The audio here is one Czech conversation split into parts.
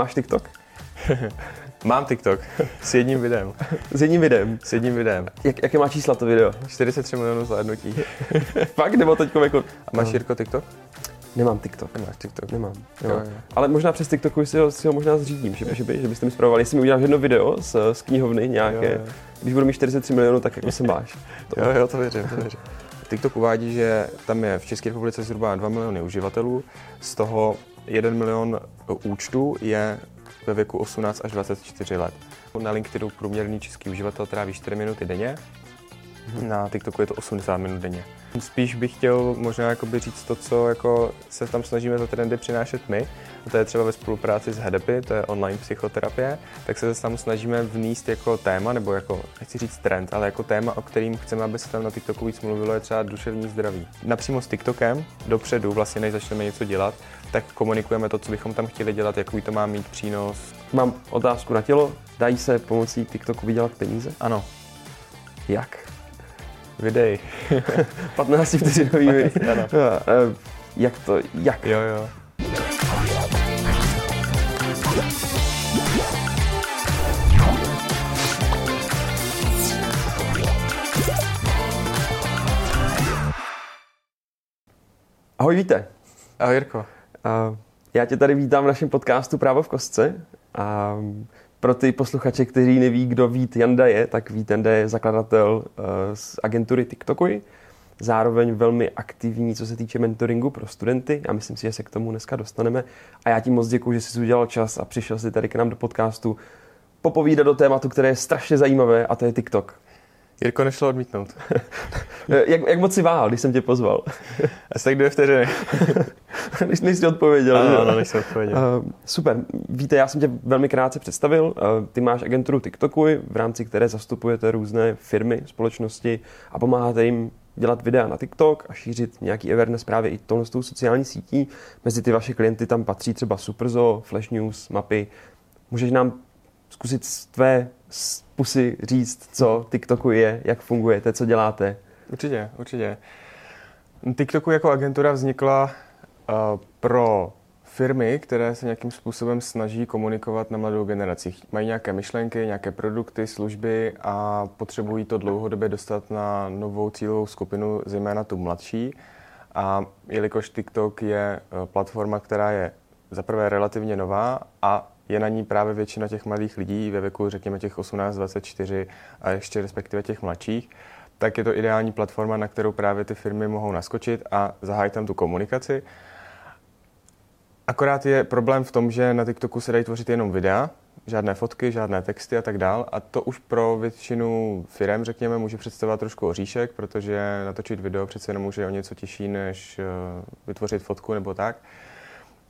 Máš TikTok? Mám TikTok s jedním videem. S jedním videem? S jedním videem. Jak, jaké má čísla to video? 43 milionů zhlédnutí. Fakt? Nebo teď jako... A máš Jirko TikTok? Nemám TikTok. Nemáš TikTok? Nemám. Jo, nemám. jo. Ale možná přes TikToku si ho, si ho možná zřídím, že, že, by, že byste mi zpravovali. Jestli mi uděláš jedno video z, z knihovny nějaké, Jo, jo. když budu mít 43 milionů, tak jako se máš. To, Jo, jo, to věřím, to věřím. TikTok uvádí, že tam je v České republice zhruba 2 miliony uživatelů, z toho 1 milion účtů je ve věku 18 až 24 let. Na LinkedInu průměrný český uživatel tráví 4 minuty denně, na TikToku je to 80 minut denně. Spíš bych chtěl možná jakoby říct to, co jako se tam snažíme za trendy přinášet my. A to je třeba ve spolupráci s HEDEPy, to je online psychoterapie, tak se tam snažíme vníst jako téma, nebo jako, nechci říct trend, ale jako téma, o kterým chceme, aby se tam na TikToku víc mluvilo, je třeba duševní zdraví. Napřímo s TikTokem, dopředu, vlastně než začneme něco dělat, tak komunikujeme to, co bychom tam chtěli dělat, jaký to má mít přínos. Mám otázku na tělo. Dají se pomocí TikToku vydělat peníze? Ano, Jak? videj. 15 vteřinový video. Jak to, jak? Jo, jo. Ahoj, víte. Ahoj Jirko. A já tě tady vítám v našem podcastu Právo v kostce. A pro ty posluchače, kteří neví, kdo Vít Janda je, tak Vít Janda je zakladatel eh, z agentury TikToku. Zároveň velmi aktivní, co se týče mentoringu pro studenty. Já myslím si, že se k tomu dneska dostaneme. A já ti moc děkuji, že jsi udělal čas a přišel si tady k nám do podcastu popovídat do tématu, které je strašně zajímavé, a to je TikTok. Jirko, nešlo odmítnout. Eh, Jak, jak moc si váhal, když jsem tě pozval? Asi tak dvě vteřiny. Když nejsi odpověděl. že Ano, ano, než jsem odpověděl. Uh, super. Víte, já jsem tě velmi krátce představil. Uh, ty máš agenturu TikToku, v rámci které zastupujete různé firmy, společnosti a pomáháte jim dělat videa na TikTok a šířit nějaký awareness právě i tohle s tou sociální sítí. Mezi ty vaše klienty tam patří třeba Superzo, Flash News, mapy. Můžeš nám zkusit z tvé z pusy říct, co TikToku je, jak fungujete, co děláte? Určitě, určitě. TikToku jako agentura vznikla uh, pro firmy, které se nějakým způsobem snaží komunikovat na mladou generaci. Mají nějaké myšlenky, nějaké produkty, služby a potřebují to dlouhodobě dostat na novou cílovou skupinu, zejména tu mladší. A jelikož TikTok je uh, platforma, která je za prvé relativně nová a je na ní právě většina těch mladých lidí ve věku, řekněme, těch 18-24 a ještě respektive těch mladších, tak je to ideální platforma, na kterou právě ty firmy mohou naskočit a zahájit tam tu komunikaci. Akorát je problém v tom, že na TikToku se dají tvořit jenom videa, žádné fotky, žádné texty a tak dál. A to už pro většinu firm, řekněme, může představovat trošku oříšek, protože natočit video přece jenom může o něco těžší, než eh, vytvořit fotku nebo tak.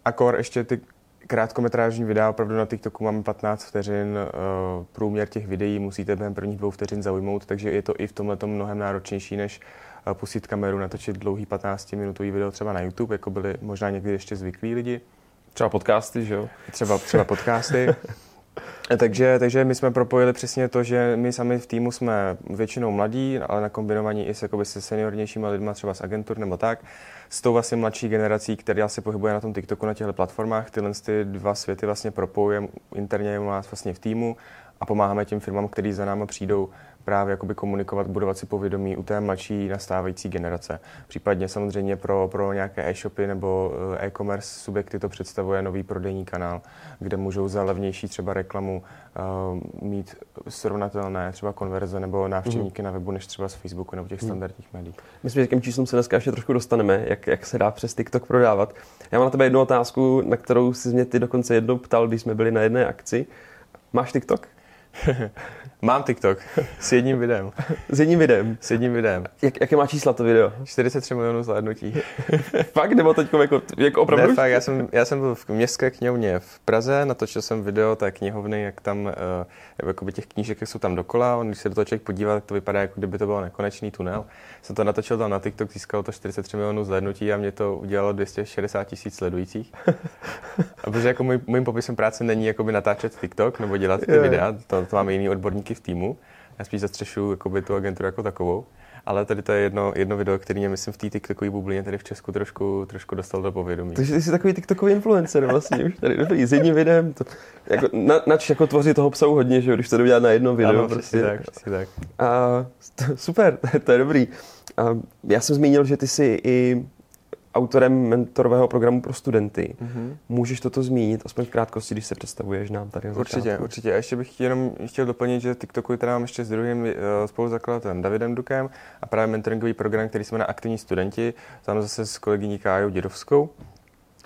Akor ještě ty krátkometrážní videa, opravdu na TikToku máme 15 vteřin, eh, průměr těch videí musíte během prvních dvou vteřin zaujmout, takže je to i v tomhle mnohem náročnější, než eh, pustit kameru, natočit dlouhý 15-minutový video třeba na YouTube, jako byli možná někdy ještě zvyklí lidi, Třeba podcasty, že jo? třeba, třeba podcasty. Takže, takže my jsme propojili přesně to, že my sami v týmu jsme většinou mladí, ale nakombinovaní i s, jakoby, se seniornějšíma lidma, třeba z agentur nebo tak, s tou vlastně mladší generací, která se pohybuje na tom TikToku, na těchto platformách. Tyhle ty dva světy vlastně propojujeme interně u nás vlastně v týmu a pomáháme těm firmám, které za náma přijdou právě jakoby komunikovat, budovat si povědomí u té mladší nastávající generace. Případně samozřejmě pro, pro nějaké e-shopy nebo eh, e-commerce subjekty to představuje nový prodejní kanál, kde můžou za levnější třeba reklamu uh, mít srovnatelné třeba konverze nebo návštěvníky mm. na webu než třeba z Facebooku nebo těch standardních médií. Myslím, že k těm číslům se dneska ještě trošku dostaneme, jak, jak se dá přes TikTok prodávat. Já mám na tebe jednu otázku, na kterou si mě ty dokonce jednou ptal, když jsme byli na jedné akci. Máš TikTok? Mám TikTok s jedním videem. S jedním videem. S jedním videem. Jak, jaké má čísla to video? 43 milionů zhlédnutí. Fakt? Nebo teď jako, jako opravdu? Ne, fakt, já jsem, já jsem byl v městské knihovně v Praze, natočil jsem video té knihovny, jak tam, uh, jakoby těch knížek, jak jsou tam dokola, on, když se do toho člověk podívá, tak to vypadá, jako kdyby to byl nekonečný tunel. Jsem to natočil tam na TikTok, získalo to 43 milionů zhlédnutí a mě to udělalo 260 tisíc sledujících. A protože jako můj, mým popisem práce není jakoby natáčet TikTok nebo dělat ty videa, to, to máme jiný odborníky v týmu. Já spíš zastřešuju jakoby tu agenturu jako takovou. Ale tady to je jedno, jedno video, který mě, myslím, v té TikTokové bublině tady v Česku trošku, trošku dostal do povědomí. Takže ty jsi takový TikTokový influencer vlastně už tady dobrý, s jedním videem. To, jako, na, nač jako tvoří toho psou hodně, že když to udělat na jedno video. Ano, prostě. tak, přesně tak. A, to, super, to je dobrý. A, já jsem zmínil, že ty jsi i autorem mentorového programu pro studenty. Mm-hmm. Můžeš toto zmínit, aspoň v krátkosti, když se představuješ nám tady Určitě, začátku. určitě. A ještě bych jenom chtěl doplnit, že TikToku teda mám ještě s druhým uh, spoluzakladatelem Davidem Dukem a právě mentoringový program, který jsme na aktivní studenti, tam zase s kolegyní Kájou Dědovskou.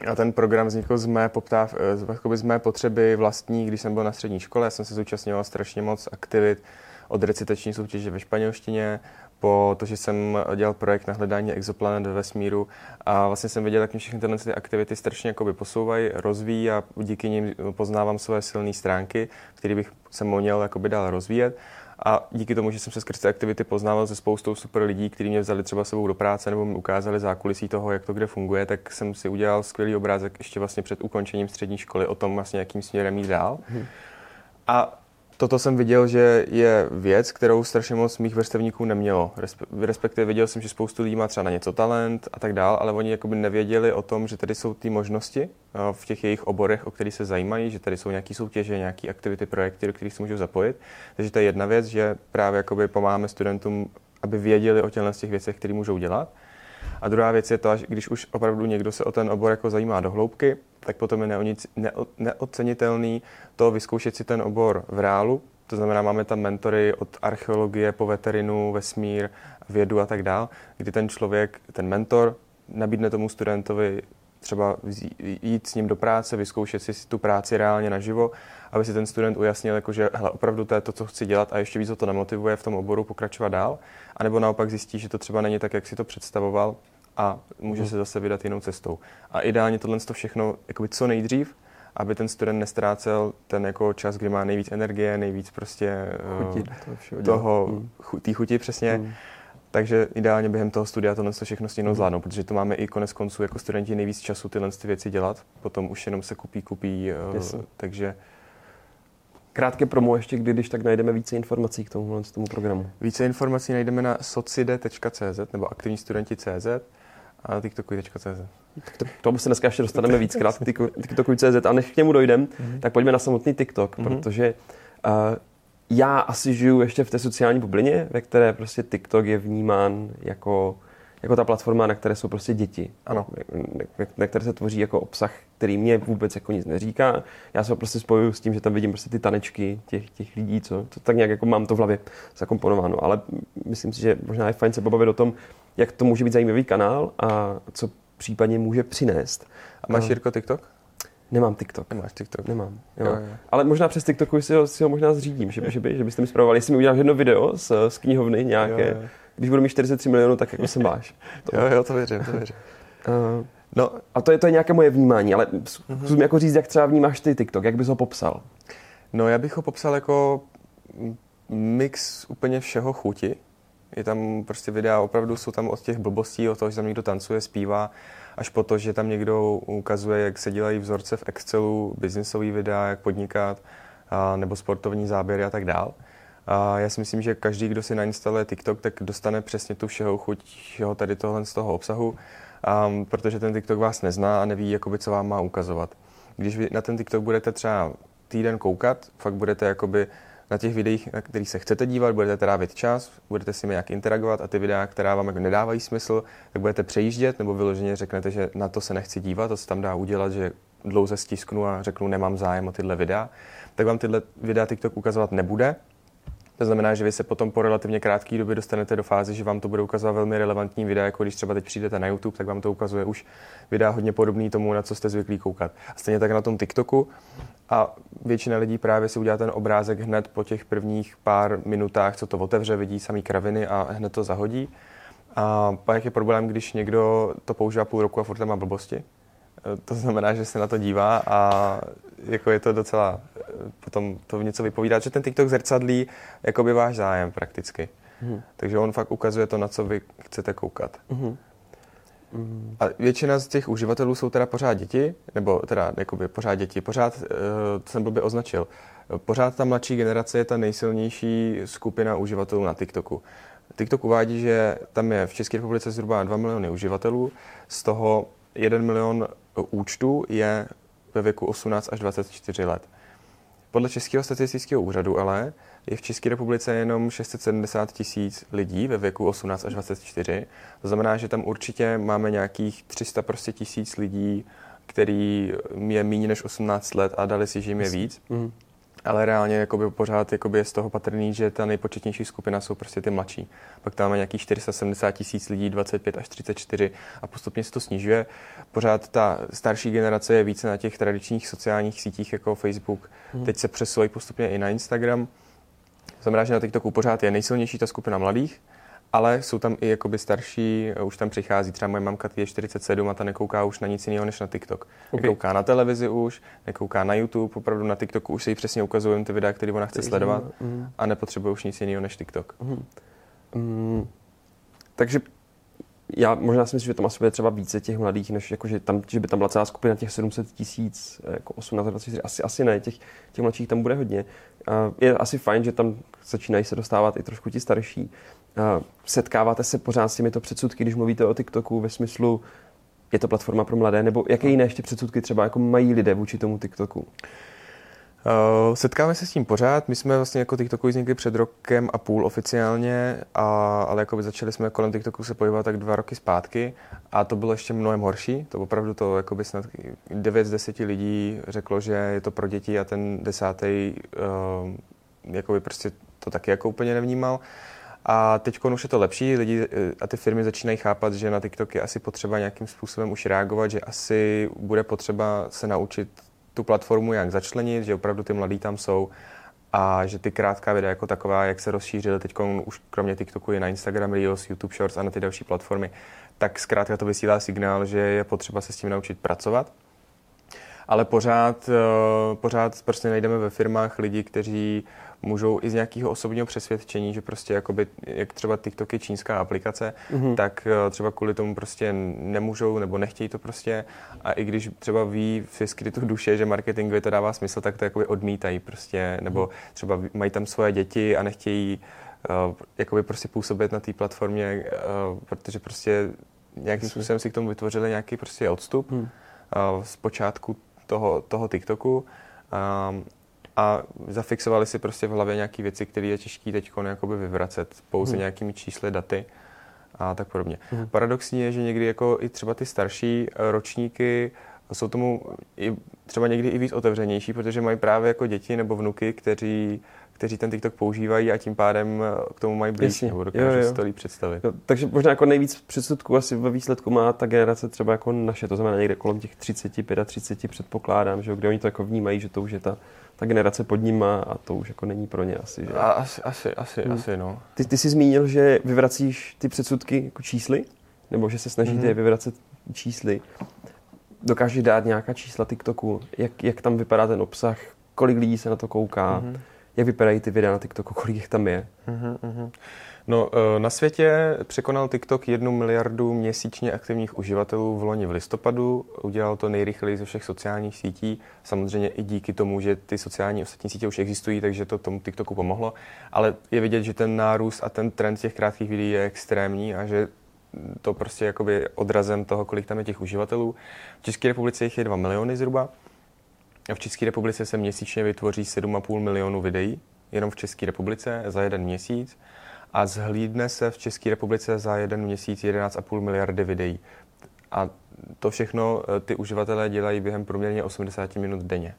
A ten program vznikl z mé, poptáv, eh, z mé potřeby vlastní, když jsem byl na střední škole. Já jsem se zúčastňoval strašně moc aktivit od recitační soutěže ve španělštině po to, že jsem dělal projekt na hledání exoplanet ve vesmíru a vlastně jsem věděl, jak mě všechny tyhle ty aktivity strašně jakoby posouvají, rozvíjí a díky nim poznávám své silné stránky, které bych se měl jakoby dál rozvíjet. A díky tomu, že jsem se skrz ty aktivity poznával se spoustou super lidí, kteří mě vzali třeba sebou do práce nebo mi ukázali zákulisí toho, jak to kde funguje, tak jsem si udělal skvělý obrázek ještě vlastně před ukončením střední školy o tom, vlastně, jakým směrem jít dál. Hmm. A toto jsem viděl, že je věc, kterou strašně moc mých vrstevníků nemělo. Respektive viděl jsem, že spoustu lidí má třeba na něco talent a tak dál, ale oni jakoby nevěděli o tom, že tady jsou ty možnosti eh, v těch jejich oborech, o kterých se zajímají, že tady jsou nějaké soutěže, nějaké aktivity, projekty, do kterých se můžou zapojit. Takže to je jedna věc, že právě jakoby pomáháme studentům, aby věděli o těchto těch věcech, které můžou dělat. A druhá věc je to, že když už opravdu někdo se o ten obor jako zajímá do hloubky, tak potom je neonic, ne, neocenitelný to vyzkoušet si ten obor v reálu. To znamená, máme tam mentory od archeologie po veterinu, vesmír, vědu a tak dál, kdy ten člověk, ten mentor, nabídne tomu studentovi třeba jít s ním do práce, vyzkoušet si tu práci reálně naživo, aby si ten student ujasnil, jako, že hele, opravdu to je to, co chci dělat a ještě víc ho to nemotivuje v tom oboru pokračovat dál, anebo naopak zjistí, že to třeba není tak, jak si to představoval a může mm. se zase vydat jinou cestou. A ideálně tohle to všechno jakoby co nejdřív, aby ten student nestrácel ten jako čas, kdy má nejvíc energie, nejvíc prostě eh, chuti, to toho, mm. té chuti přesně, mm. Takže ideálně během toho studia tohle všechno stihnout mm. zvládnout, protože to máme i konec konců jako studenti nejvíc času tyhle ty věci dělat, potom už jenom se kupí, kupí, uh, takže Krátké promo ještě, kdy, když tak najdeme více informací k tomu, tomu programu. Více informací najdeme na socide.cz nebo aktivnístudenti.cz a tiktokuj.cz. To, k tomu se dneska ještě dostaneme víckrát, tiktokuj.cz a než k němu dojdem, mm-hmm. tak pojďme na samotný TikTok, mm-hmm. protože uh, já asi žiju ještě v té sociální bublině, ve které prostě TikTok je vnímán jako, jako ta platforma, na které jsou prostě děti. Ano. Na které se tvoří jako obsah, který mě vůbec jako nic neříká. Já se prostě spojuju s tím, že tam vidím prostě ty tanečky těch, těch lidí, co to tak nějak jako mám to v hlavě zakomponováno. Ale myslím si, že možná je fajn se pobavit o tom, jak to může být zajímavý kanál a co případně může přinést. A máš Jirko TikTok? Nemám TikTok. Nemáš TikTok? Nemám. Jo. Jo, jo. Ale možná přes TikToku si ho, si ho možná zřídím, že, že, by, že byste mi zpravovali. Jestli mi uděláš jedno video z, z knihovny nějaké, jo, jo. když budu mít 43 milionů, tak jako se máš. To. Jo, jo, to věřím, to věřím. Uh, no, a to je, to je nějaké moje vnímání, ale zkusím uh-huh. jako říct, jak třeba vnímáš ty TikTok, jak bys ho popsal? No, já bych ho popsal jako mix úplně všeho chuti. Je tam prostě videa, opravdu jsou tam od těch blbostí, od toho, že tam někdo tancuje, zpívá, až po to, že tam někdo ukazuje, jak se dělají vzorce v Excelu, biznisový videa, jak podnikat, a, nebo sportovní záběry a tak dál. A já si myslím, že každý, kdo si nainstaluje TikTok, tak dostane přesně tu všeho chuť všeho tady tohle z toho obsahu, a, protože ten TikTok vás nezná a neví, jakoby, co vám má ukazovat. Když vy na ten TikTok budete třeba týden koukat, fakt budete jakoby na těch videích, na kterých se chcete dívat, budete trávit čas, budete si nějak interagovat a ty videa, která vám jako nedávají smysl, tak budete přejíždět nebo vyloženě řeknete, že na to se nechci dívat, to se tam dá udělat, že dlouze stisknu a řeknu, nemám zájem o tyhle videa, tak vám tyhle videa TikTok ukazovat nebude. To znamená, že vy se potom po relativně krátké době dostanete do fáze, že vám to bude ukazovat velmi relevantní videa, jako když třeba teď přijdete na YouTube, tak vám to ukazuje už videa hodně podobný tomu, na co jste zvyklí koukat. A stejně tak na tom TikToku a většina lidí právě si udělá ten obrázek hned po těch prvních pár minutách, co to otevře, vidí samý kraviny a hned to zahodí. A pak je problém, když někdo to používá půl roku a furt tam má blbosti. E, to znamená, že se na to dívá a jako je to docela, e, potom to něco vypovídá, že ten TikTok zrcadlí by váš zájem prakticky. Hmm. Takže on fakt ukazuje to, na co vy chcete koukat. Hmm. Mm. A většina z těch uživatelů jsou teda pořád děti, nebo teda jakoby pořád děti, pořád, uh, jsem blbě označil, pořád ta mladší generace je ta nejsilnější skupina uživatelů na TikToku. TikTok uvádí, že tam je v České republice zhruba 2 miliony uživatelů, z toho 1 milion účtů je ve věku 18 až 24 let. Podle Českého statistického úřadu ale je v České republice jenom 670 tisíc lidí ve věku 18 až 24. To znamená, že tam určitě máme nějakých 300 prostě tisíc lidí, který je méně než 18 let a dali si, že jim je víc. Mm ale reálně jakoby pořád jakoby je z toho patrný, že ta nejpočetnější skupina jsou prostě ty mladší. Pak tam máme nějakých 470 tisíc lidí, 25 až 34 a postupně se to snižuje. Pořád ta starší generace je více na těch tradičních sociálních sítích jako Facebook. Hmm. Teď se přesouvají postupně i na Instagram. Znamená, že na TikToku pořád je nejsilnější ta skupina mladých, ale jsou tam i jakoby starší, už tam přichází, třeba moje mamka je 47 a ta nekouká už na nic jiného než na TikTok. Okay. Nekouká na televizi už, nekouká na YouTube, opravdu na TikToku už se jí přesně ukazují ty videa, které ona chce sledovat mm. a nepotřebuje už nic jiného než TikTok. Mm. Mm. Takže já možná si myslím, že tam asi bude třeba více těch mladých, než jako, že, tam, že by tam byla celá skupina těch 700 tisíc, jako 18, 24, asi, asi ne, těch, těch mladších tam bude hodně. je asi fajn, že tam začínají se dostávat i trošku ti starší. Setkáváte se pořád s těmito předsudky, když mluvíte o TikToku ve smyslu, je to platforma pro mladé, nebo jaké jiné ještě předsudky třeba jako mají lidé vůči tomu TikToku? Uh, setkáme se s tím pořád. My jsme vlastně jako TikToku vznikli před rokem a půl oficiálně, a, ale jako by začali jsme kolem TikToku se pohybovat tak dva roky zpátky a to bylo ještě mnohem horší. To opravdu to jako by snad 9 z 10 lidí řeklo, že je to pro děti a ten desátý uh, jako by prostě to taky jako úplně nevnímal. A teď už je to lepší, lidi eh, a ty firmy začínají chápat, že na TikTok je asi potřeba nějakým způsobem už reagovat, že asi bude potřeba se naučit tu platformu jak začlenit, že opravdu ty mladí tam jsou a že ty krátká videa jako taková, jak se rozšířily teď už kromě TikToku i na Instagram Reels, YouTube Shorts a na ty další platformy, tak zkrátka to vysílá signál, že je potřeba se s tím naučit pracovat. Ale pořád, eh, pořád prostě najdeme ve firmách lidi, kteří můžou i z nějakého osobního přesvědčení, že prostě jakoby, jak třeba TikTok je čínská aplikace, mm-hmm. tak eh, třeba kvůli tomu prostě nemůžou nebo nechtějí to prostě a i když třeba ví v skrytu duše, že marketingově to dává smysl, tak to jakoby odmítají prostě, nebo mhm. třeba mají tam svoje děti a nechtějí uh, jakoby prostě působit na té platformě, uh, protože prostě nějakým způsobem si k tomu vytvořili nějaký prostě odstup mm. uh, z počátku toho, toho TikToku. Um, a zafixovali si prostě v hlavě nějaké věci, které je těžké teď vyvracet pouze hmm. nějakými čísly, daty a tak podobně. Hmm. Paradoxní je, že někdy jako i třeba ty starší eh, ročníky jsou tomu i třeba někdy i víc otevřenější, protože mají právě jako děti nebo vnuky, kteří kteří ten TikTok používají a tím pádem eh, k tomu mají blíž, nebo dokážu si to líp představit. Jo, takže možná jako nejvíc předsudků asi ve výsledku má ta generace třeba jako naše, to znamená někde kolem těch 30, 35 předpokládám, že kde oni to jako vnímají, že to už je ta ta generace pod nima a to už jako není pro ně asi. Že? A, asi, asi, asi, hmm. asi, no. Ty, ty jsi zmínil, že vyvracíš ty předsudky jako čísly? Nebo že se snažíte mm-hmm. je vyvracet čísly? Dokážeš dát nějaká čísla TikToku? Jak, jak tam vypadá ten obsah? Kolik lidí se na to kouká? Mm-hmm. Jak vypadají ty videa na TikToku? Kolik jich tam je? Mm-hmm. No, eh, na světě překonal TikTok jednu miliardu měsíčně aktivních uživatelů v loni v listopadu. Udělal to nejrychleji ze všech sociálních sítí. Samozřejmě i díky tomu, že ty sociální ostatní sítě už existují, takže to tomu TikToku pomohlo. Ale je vidět, že ten nárůst a ten trend těch krátkých videí je extrémní a že to prostě jakoby odrazem toho, kolik tam je těch uživatelů. V České republice jich je 2 miliony zhruba. V České republice se měsíčně vytvoří 7,5 milionů videí, jenom v České republice za jeden měsíc a zhlídne se v České republice za jeden měsíc 11,5 miliardy videí. A to všechno eh, ty uživatelé dělají během průměrně 80 minut denně.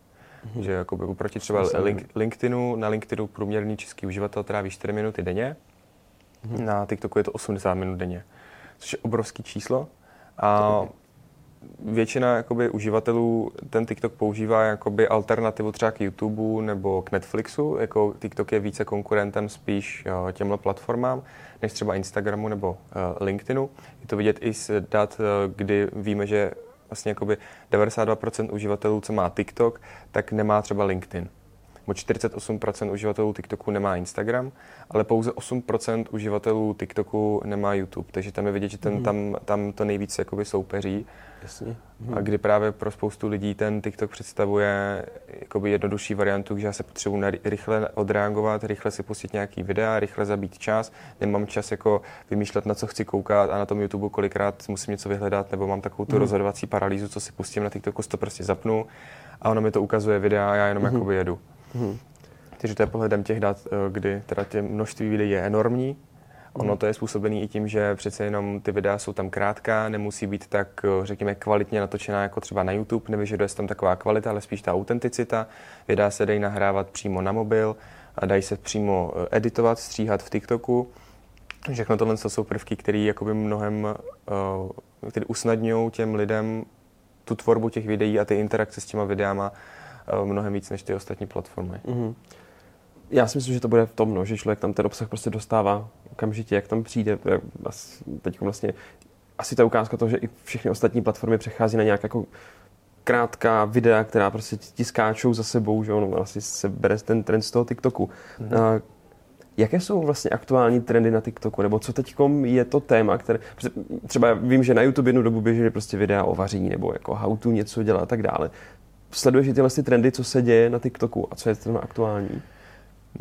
Mm-hmm. Že jako oproti třeba link, LinkedInu, na LinkedInu průměrný český uživatel tráví 4 minuty denně, mm-hmm. na TikToku je to 80 minut denně, což je obrovský číslo. A většina jakoby, uživatelů ten TikTok používá jakoby alternativu třeba k YouTube nebo k Netflixu. Jako TikTok je více konkurentem spíš jo, těmhle platformám, než třeba Instagramu nebo uh, LinkedInu. Je to vidět i z dat, uh, kdy víme, že vlastně jakoby 92% uživatelů, co má TikTok, tak nemá třeba LinkedIn. Nebo 48% uživatelů TikToku nemá Instagram, ale pouze 8% uživatelů TikToku nemá YouTube, takže tam je vidět, že ten, mm. tam, tam to nejvíce jakoby soupeří. Jasně. A kdy právě pro spoustu lidí ten TikTok představuje jakoby jednodušší variantu, že já se potřebuji rychle odreagovat, rychle si pustit nějaký videa, rychle zabít čas, nemám čas jako vymýšlet, na co chci koukat a na tom YouTube kolikrát musím něco vyhledat, nebo mám takovou tu mm. rozhodovací paralýzu, co si pustím na TikToku, to prostě zapnu a ono mi to ukazuje videa a já jenom mm. jakoby jedu. Mm. Takže to je pohledem těch dat, eh, kdy teda tě množství videí je enormní, Ono to je způsobené i tím, že přece jenom ty videa jsou tam krátká, nemusí být tak, eh, řekněme, kvalitně natočená jako třeba na YouTube, nevyžaduje se tam taková kvalita, ale spíš ta autenticita. Videa se dají nahrávat přímo na mobil, a dají se přímo eh, editovat, stříhat v TikToku. Všechno tohle jsou prvky, které jakoby mnohem, které usnadňují těm lidem tu tvorbu těch videí a ty interakce s těma videama mnohem víc než ty ostatní platformy. Mm-hmm já si myslím, že to bude v tom, no, že člověk tam ten obsah prostě dostává okamžitě, jak tam přijde. Teď vlastně asi ta ukázka toho, že i všechny ostatní platformy přechází na nějak jako krátká videa, která prostě ti skáčou za sebou, že ono asi se bere ten trend z toho TikToku. Mm-hmm. A, jaké jsou vlastně aktuální trendy na TikToku, nebo co teď je to téma, které, třeba vím, že na YouTube jednu dobu běžely prostě videa o vaření, nebo jako how to něco dělat a tak dále. Sleduješ tyhle trendy, co se děje na TikToku a co je ten aktuální?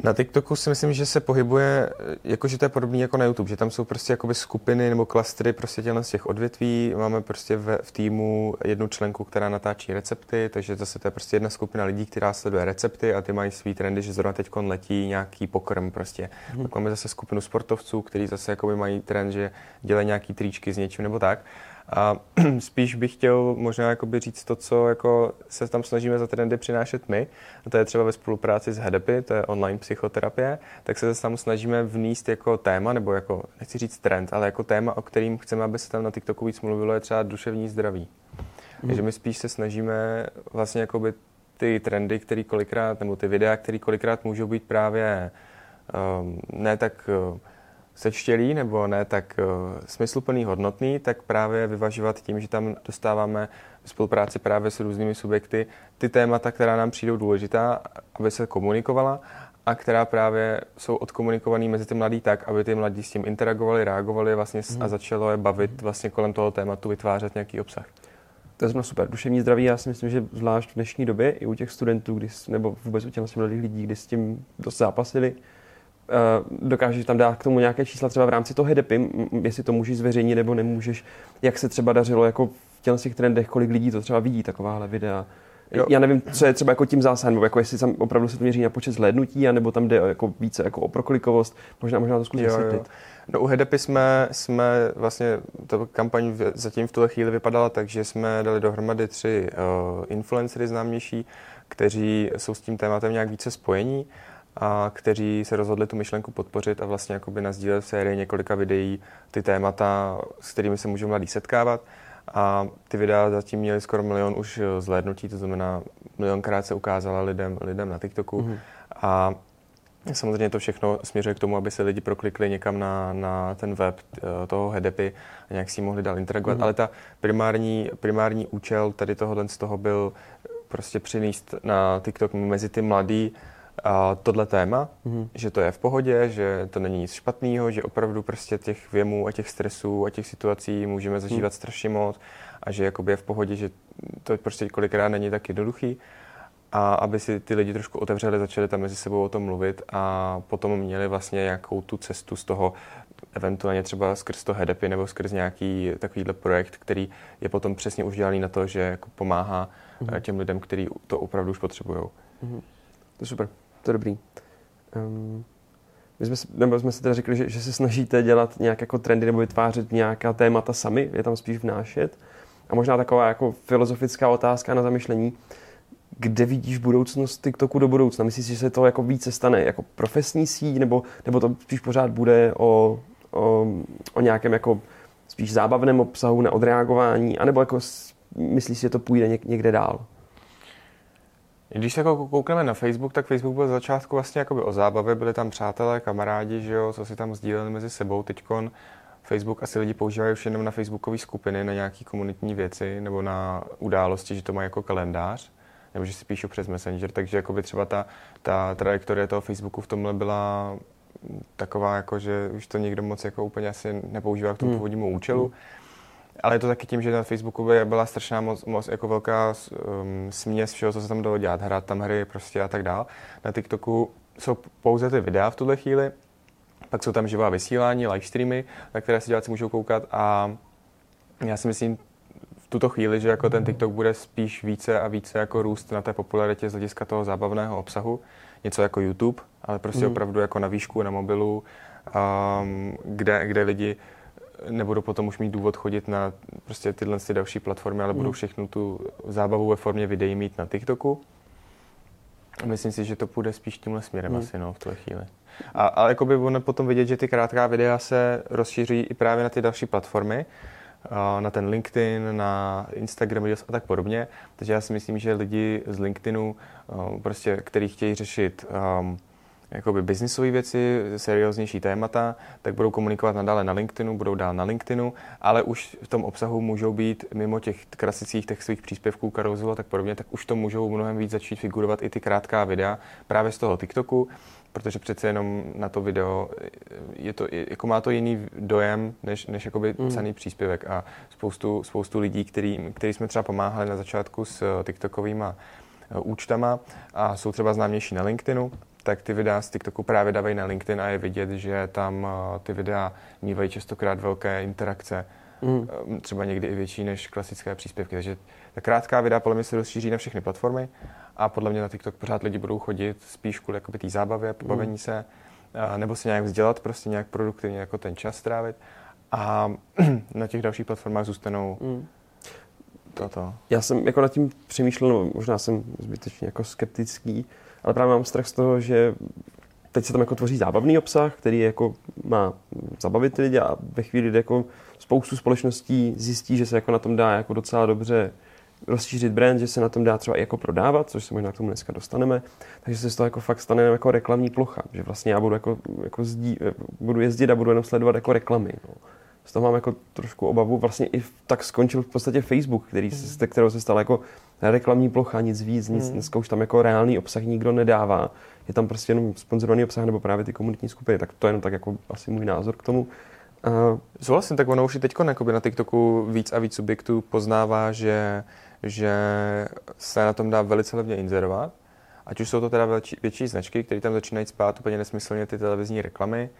Na TikToku si myslím, že se pohybuje, jakože to je podobné jako na YouTube, že tam jsou prostě jakoby skupiny nebo klastry prostě z těch odvětví. Máme prostě v, v týmu jednu členku, která natáčí recepty, takže zase to je prostě jedna skupina lidí, která sleduje recepty a ty mají svý trendy, že zrovna teď letí nějaký pokrm prostě. Hmm. Pak máme zase skupinu sportovců, kteří zase jakoby mají trend, že dělají nějaký tričky s něčím nebo tak. A spíš bych chtěl možná jakoby říct to, co jako se tam snažíme za trendy přinášet my. A to je třeba ve spolupráci s HEDEPy, to je online psychoterapie, tak se tam snažíme vníst jako téma, nebo jako, nechci říct trend, ale jako téma, o kterým chceme, aby se tam na TikToku víc mluvilo, je třeba duševní zdraví. Mm. Takže my spíš se snažíme vlastně jakoby ty trendy, který kolikrát, nebo ty videa, které kolikrát můžou být právě um, ne tak uh, sečtělý nebo ne tak uh, smysluplný, hodnotný, tak právě vyvažovat tím, že tam dostáváme v spolupráci právě s různými subjekty ty témata, která nám přijdou důležitá, aby se komunikovala a která právě jsou odkomunikovaný mezi ty mladí tak, aby ty mladí s tím interagovali, reagovali vlastně a začalo je bavit vlastně kolem toho tématu, vytvářet nějaký obsah. To je zrovna super. Duševní zdraví, já si myslím, že zvlášť v dnešní době i u těch studentů, kdy, nebo vůbec u těch mladých lidí, kdy s tím dost zápasili, dokážeš tam dát k tomu nějaké čísla třeba v rámci toho HEDEPy, jestli to můžeš zveřejnit nebo nemůžeš, jak se třeba dařilo jako v těch, trendech, kolik lidí to třeba vidí, takováhle videa. Jo. Já nevím, co je třeba jako tím zásahem, nebo jako jestli tam opravdu se to měří na počet zhlédnutí, anebo tam jde jako více jako o proklikovost. Možná, možná to zkusit vysvětlit. No u HEDEPy jsme, jsme vlastně, ta kampaň zatím v tuhle chvíli vypadala tak, že jsme dali dohromady tři uh, influencery známější, kteří jsou s tím tématem nějak více spojení a kteří se rozhodli tu myšlenku podpořit a vlastně jakoby nazdílet v sérii několika videí ty témata, s kterými se můžou mladí setkávat. A ty videa zatím měly skoro milion už zhlédnutí, to znamená milionkrát se ukázala lidem, lidem na TikToku. Mm-hmm. A Samozřejmě to všechno směřuje k tomu, aby se lidi proklikli někam na, na ten web eh, toho HEDEPy a nějak si mohli dál interagovat. Mm-hmm. Ale ta primární, primární účel tady tohohle z toho byl prostě přinést na TikTok mezi ty mladý a tohle téma, mm-hmm. že to je v pohodě, že to není nic špatného, že opravdu prostě těch věmů a těch stresů a těch situací můžeme zažívat mm. strašně moc a že jakoby je v pohodě, že to prostě kolikrát není tak jednoduchý a aby si ty lidi trošku otevřeli, začali tam mezi sebou o tom mluvit a potom měli vlastně nějakou tu cestu z toho, eventuálně třeba skrz to HEDEPy nebo skrz nějaký takovýhle projekt, který je potom přesně už dělaný na to, že jako pomáhá mm-hmm. těm lidem, kteří to opravdu už potřebují. Mm-hmm. To je super to je dobrý. Um, my jsme, nebo jsme si teda řekli, že, že se snažíte dělat nějak jako trendy nebo vytvářet nějaká témata sami, je tam spíš vnášet. A možná taková jako filozofická otázka na zamyšlení, kde vidíš budoucnost TikToku do budoucna? Myslíš, že se to jako více stane jako profesní síť, nebo, nebo to spíš pořád bude o, o, o nějakém jako spíš zábavném obsahu na odreagování, anebo jako myslíš, že to půjde někde dál? Když se jako koukneme na Facebook, tak Facebook byl začátku vlastně jakoby o zábavě, byli tam přátelé, kamarádi, že jo, co si tam sdíleli mezi sebou. Teďkon Facebook asi lidi používají už jenom na facebookové skupiny, na nějaké komunitní věci nebo na události, že to mají jako kalendář. nebo že si píšu přes Messenger, takže jakoby třeba ta, ta trajektorie toho Facebooku v tomhle byla taková, jako, že už to někdo moc jako úplně asi nepoužívá k tomu hmm. původnímu účelu. Hmm. Ale je to taky tím, že na Facebooku byla strašná moc, moc jako velká um, směs všeho, co se tam dalo dělat, hrát tam hry prostě a tak dál. Na TikToku jsou pouze ty videa v tuhle chvíli, pak jsou tam živá vysílání, live streamy, na které si děláci můžou koukat a já si myslím v tuto chvíli, že jako ten TikTok bude spíš více a více jako růst na té popularitě z hlediska toho zábavného obsahu, něco jako YouTube, ale prostě mm. opravdu jako na výšku, na mobilu, um, kde, kde lidi nebudou potom už mít důvod chodit na prostě tyhle ty další platformy, ale mm. budou všechnu tu zábavu ve formě videí mít na TikToku. Myslím si, že to půjde spíš tímhle směrem mm. asi no, v tuhle chvíli. A, ale jakoby ono potom vidět, že ty krátká videa se rozšíří i právě na ty další platformy, na ten LinkedIn, na Instagram Reels a tak podobně. Takže já si myslím, že lidi z LinkedInu, prostě, který chtějí řešit um, jakoby biznisové věci, serióznější témata, tak budou komunikovat nadále na LinkedInu, budou dál na LinkedInu, ale už v tom obsahu můžou být mimo těch klasických textových příspěvků, karuzel a tak podobně, tak už to můžou mnohem víc začít figurovat i ty krátká videa právě z toho TikToku, protože přece jenom na to video je to, jako má to jiný dojem, než, než jakoby mm. psaný příspěvek a spoustu, spoustu lidí, který, který jsme třeba pomáhali na začátku s TikTokovými eh, účtama a jsou třeba známější na LinkedInu, tak ty videa z TikToku právě dávají na LinkedIn a je vidět, že tam eh, ty videa mývají častokrát velké interakce, mm. třeba někdy i větší než klasické příspěvky. Takže ta krátká videa podle mě se rozšíří na všechny platformy a podle mě na TikTok pořád lidi budou chodit spíš kvůli té zábavě, pobavení mm. se, nebo si nějak vzdělat, prostě nějak produktivně jako ten čas strávit a na těch dalších platformách zůstanou mm. toto. Já jsem jako nad tím přemýšlel, no, možná jsem zbytečně jako skeptický, ale právě mám strach z toho, že teď se tam jako tvoří zábavný obsah, který jako má zabavit ty lidi a ve chvíli, kdy jako spoustu společností zjistí, že se jako na tom dá jako docela dobře rozšířit brand, že se na tom dá třeba i jako prodávat, což se možná k tomu dneska dostaneme, takže se z toho jako fakt stane jako reklamní plocha, že vlastně já budu, jako, jako zdí, budu jezdit a budu jenom sledovat jako reklamy. No. Z toho mám jako trošku obavu. Vlastně i tak skončil v podstatě Facebook, který se, kterého se stal jako reklamní plocha, nic víc, nic, hmm. dneska už tam jako reálný obsah nikdo nedává. Je tam prostě jenom sponzorovaný obsah nebo právě ty komunitní skupiny, tak to je jenom tak jako asi můj názor k tomu. Uh, Souhlasím, tak ono už i teď na TikToku víc a víc subjektů poznává, že, že se na tom dá velice levně inzerovat. Ať už jsou to teda větší, větší značky, které tam začínají spát úplně nesmyslně ty televizní reklamy,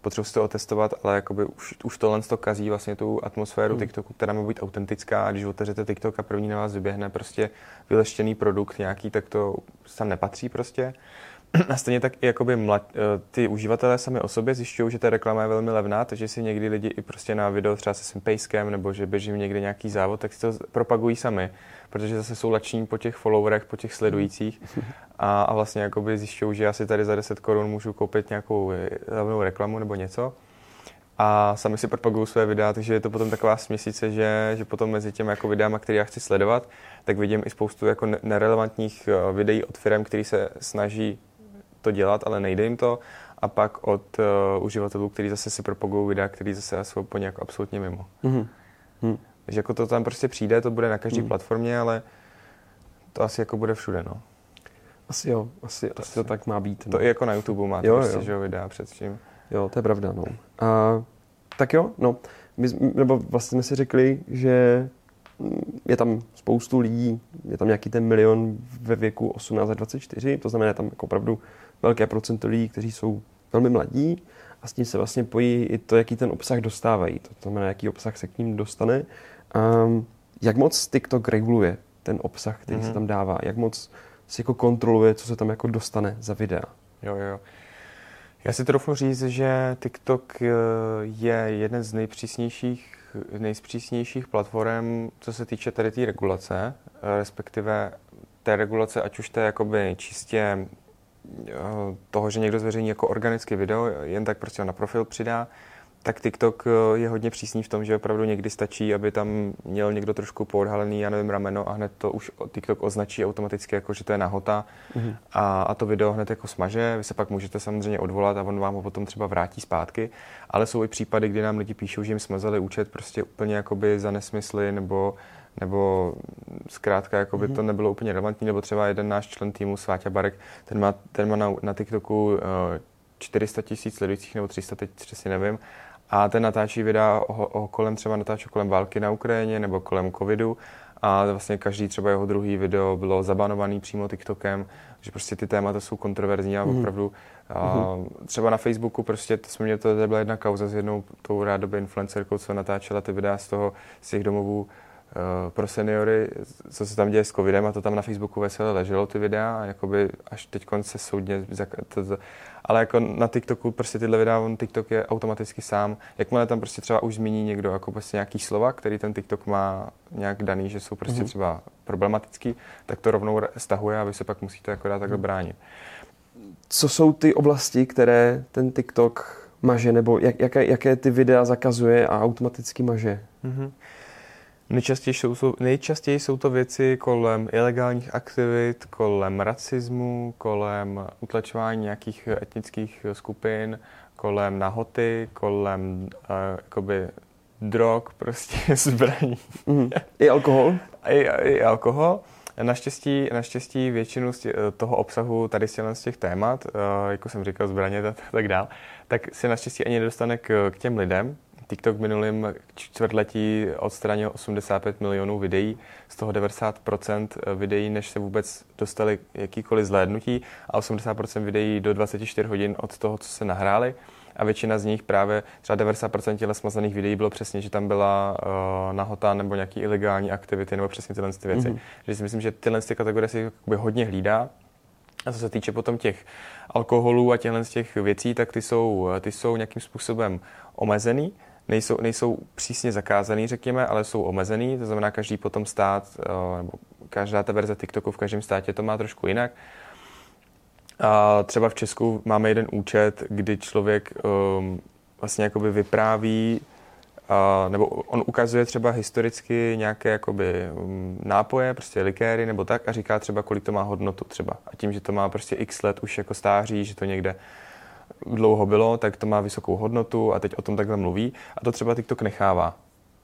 potřebuji si to otestovat, ale jakoby už, už tohle to kazí vlastně tu atmosféru hmm. TikToku, která má být autentická a když otevřete TikTok a první na vás vyběhne prostě vyleštěný produkt nějaký, tak to tam nepatří prostě. A stejně tak i jakoby mlad, eh, ty uživatelé sami o sobě zjišťují, že ta reklama je velmi levná, takže si někdy lidi i prostě na video třeba se svým pejskem nebo že běžím někde nějaký závod, tak si to propagují sami, protože zase jsou lační po těch followerech, po těch sledujících. A, a vlastně jakoby zjišťují, že asi tady za 10 korun můžu koupit nějakou eh, levnou reklamu nebo něco. A sami si propagují své videa, takže je to potom taková směsice, že, že potom mezi těmi jako videama, které já chci sledovat, tak vidím i spoustu jako nerelevantních eh, videí od firm, který se snaží to dělat, ale nejde jim to. A pak od uh, uživatelů, kteří zase si propagují videa, který zase jsou po nějak absolutně mimo. Mm-hmm. Mm. Takže jako to tam prostě přijde, to bude na každé mm. platformě, ale to asi jako bude všude, no. Asi jo, asi, to, asi to tak má být. No. To i jako na YouTube máte jo, prostě, jo. že jo, videa předtím. Jo, to je pravda, no. A, tak jo, no. My, nebo vlastně jsme si řekli, že je tam spoustu lidí, je tam nějaký ten milion ve věku 18 a 24, to znamená, je tam jako opravdu velké procento lidí, kteří jsou velmi mladí a s tím se vlastně pojí i to, jaký ten obsah dostávají, to znamená, jaký obsah se k ním dostane. Um, jak moc TikTok reguluje ten obsah, který mm-hmm. se mhm. tam dává, jak moc si jako kontroluje, co se tam jako dostane za videa. Jo, jo. Já si trochu říct, že TikTok eh, je jeden z nejpřísnějších nejspřísnějších platform, co se týče tady té tý regulace, eh, respektive té regulace, ať už to je jakoby čistě toho, že někdo zveřejní jako organické video, jen tak prostě na profil přidá, tak TikTok eh, je hodně přísný v tom, že opravdu někdy stačí, aby tam měl někdo trošku poodhalený, já nevím, rameno a hned to už TikTok označí automaticky jako, že to je nahota mm-hmm. a, a to video hned jako smaže. Vy se pak můžete samozřejmě odvolat a on vám ho potom třeba vrátí zpátky, ale jsou i případy, kdy nám lidi píšou, že jim smazali účet prostě úplně jakoby za nesmysly nebo nebo zkrátka jako by mm-hmm. to nebylo úplně relevantní, nebo třeba jeden náš člen týmu, Sváťa Barek, ten má, ten má na, na TikToku uh, 400 tisíc sledujících, nebo 300, teď přesně nevím, a ten natáčí videa o, o kolem třeba natáčí kolem války na Ukrajině nebo kolem covidu a vlastně každý třeba jeho druhý video bylo zabanovaný přímo TikTokem, že prostě ty témata jsou kontroverzní a mhm. opravdu a mhm. třeba na Facebooku prostě, to jsme měli, to byla jedna kauza s jednou tou rádoby influencerkou, co natáčela ty videa z toho, z těch domovů pro seniory, co se tam děje s covidem a to tam na Facebooku veselé leželo ty videa a jakoby až teď se soudně, to, to, ale jako na TikToku prostě tyhle videa, on TikTok je automaticky sám, jakmile tam prostě třeba už zmíní někdo jako prostě nějaký slova, který ten TikTok má nějak daný, že jsou prostě mm-hmm. třeba problematický, tak to rovnou stahuje a vy se pak musíte akorát takhle mhm. bránit. Co jsou ty oblasti, které ten TikTok maže, nebo jak, jaké, jaké ty videa zakazuje a automaticky maže? Mm-hmm. Nejčastěji jsou, nejčastěji jsou to věci kolem ilegálních aktivit, kolem rasismu, kolem utlačování nějakých etnických skupin, kolem nahoty, kolem uh, jakoby drog, prostě zbraní. Mm. I alkohol? I, I alkohol. Naštěstí, naštěstí většinu z tě, toho obsahu tady z těch témat, uh, jako jsem říkal, zbraně a tak dál, tak se naštěstí ani nedostane k, k těm lidem, TikTok v minulém čtvrtletí odstranil 85 milionů videí, z toho 90% videí, než se vůbec dostali jakýkoliv zhlédnutí a 80% videí do 24 hodin od toho, co se nahráli. A většina z nich právě, třeba 90% těchto smazaných videí bylo přesně, že tam byla uh, nahota nebo nějaký ilegální aktivity nebo přesně tyhle ty věci. Mm-hmm. Že si myslím, že tyhle ty kategorie si hodně hlídá. A co se týče potom těch alkoholů a těchto těch věcí, tak ty jsou, ty jsou nějakým způsobem omezený nejsou, nejsou přísně zakázaný, řekněme, ale jsou omezený, to znamená, každý potom stát, eh, nebo každá ta verze TikToku v každém státě to má trošku jinak. A třeba v Česku máme jeden účet, kdy člověk um, vlastně jakoby vypráví, uh, nebo on ukazuje třeba historicky nějaké jakoby um, nápoje, prostě likéry nebo tak a říká třeba, kolik to má hodnotu třeba. A tím, že to má prostě x let už jako stáří, že to někde dlouho bylo, tak to má vysokou hodnotu a teď o tom takhle mluví a to třeba TikTok nechává.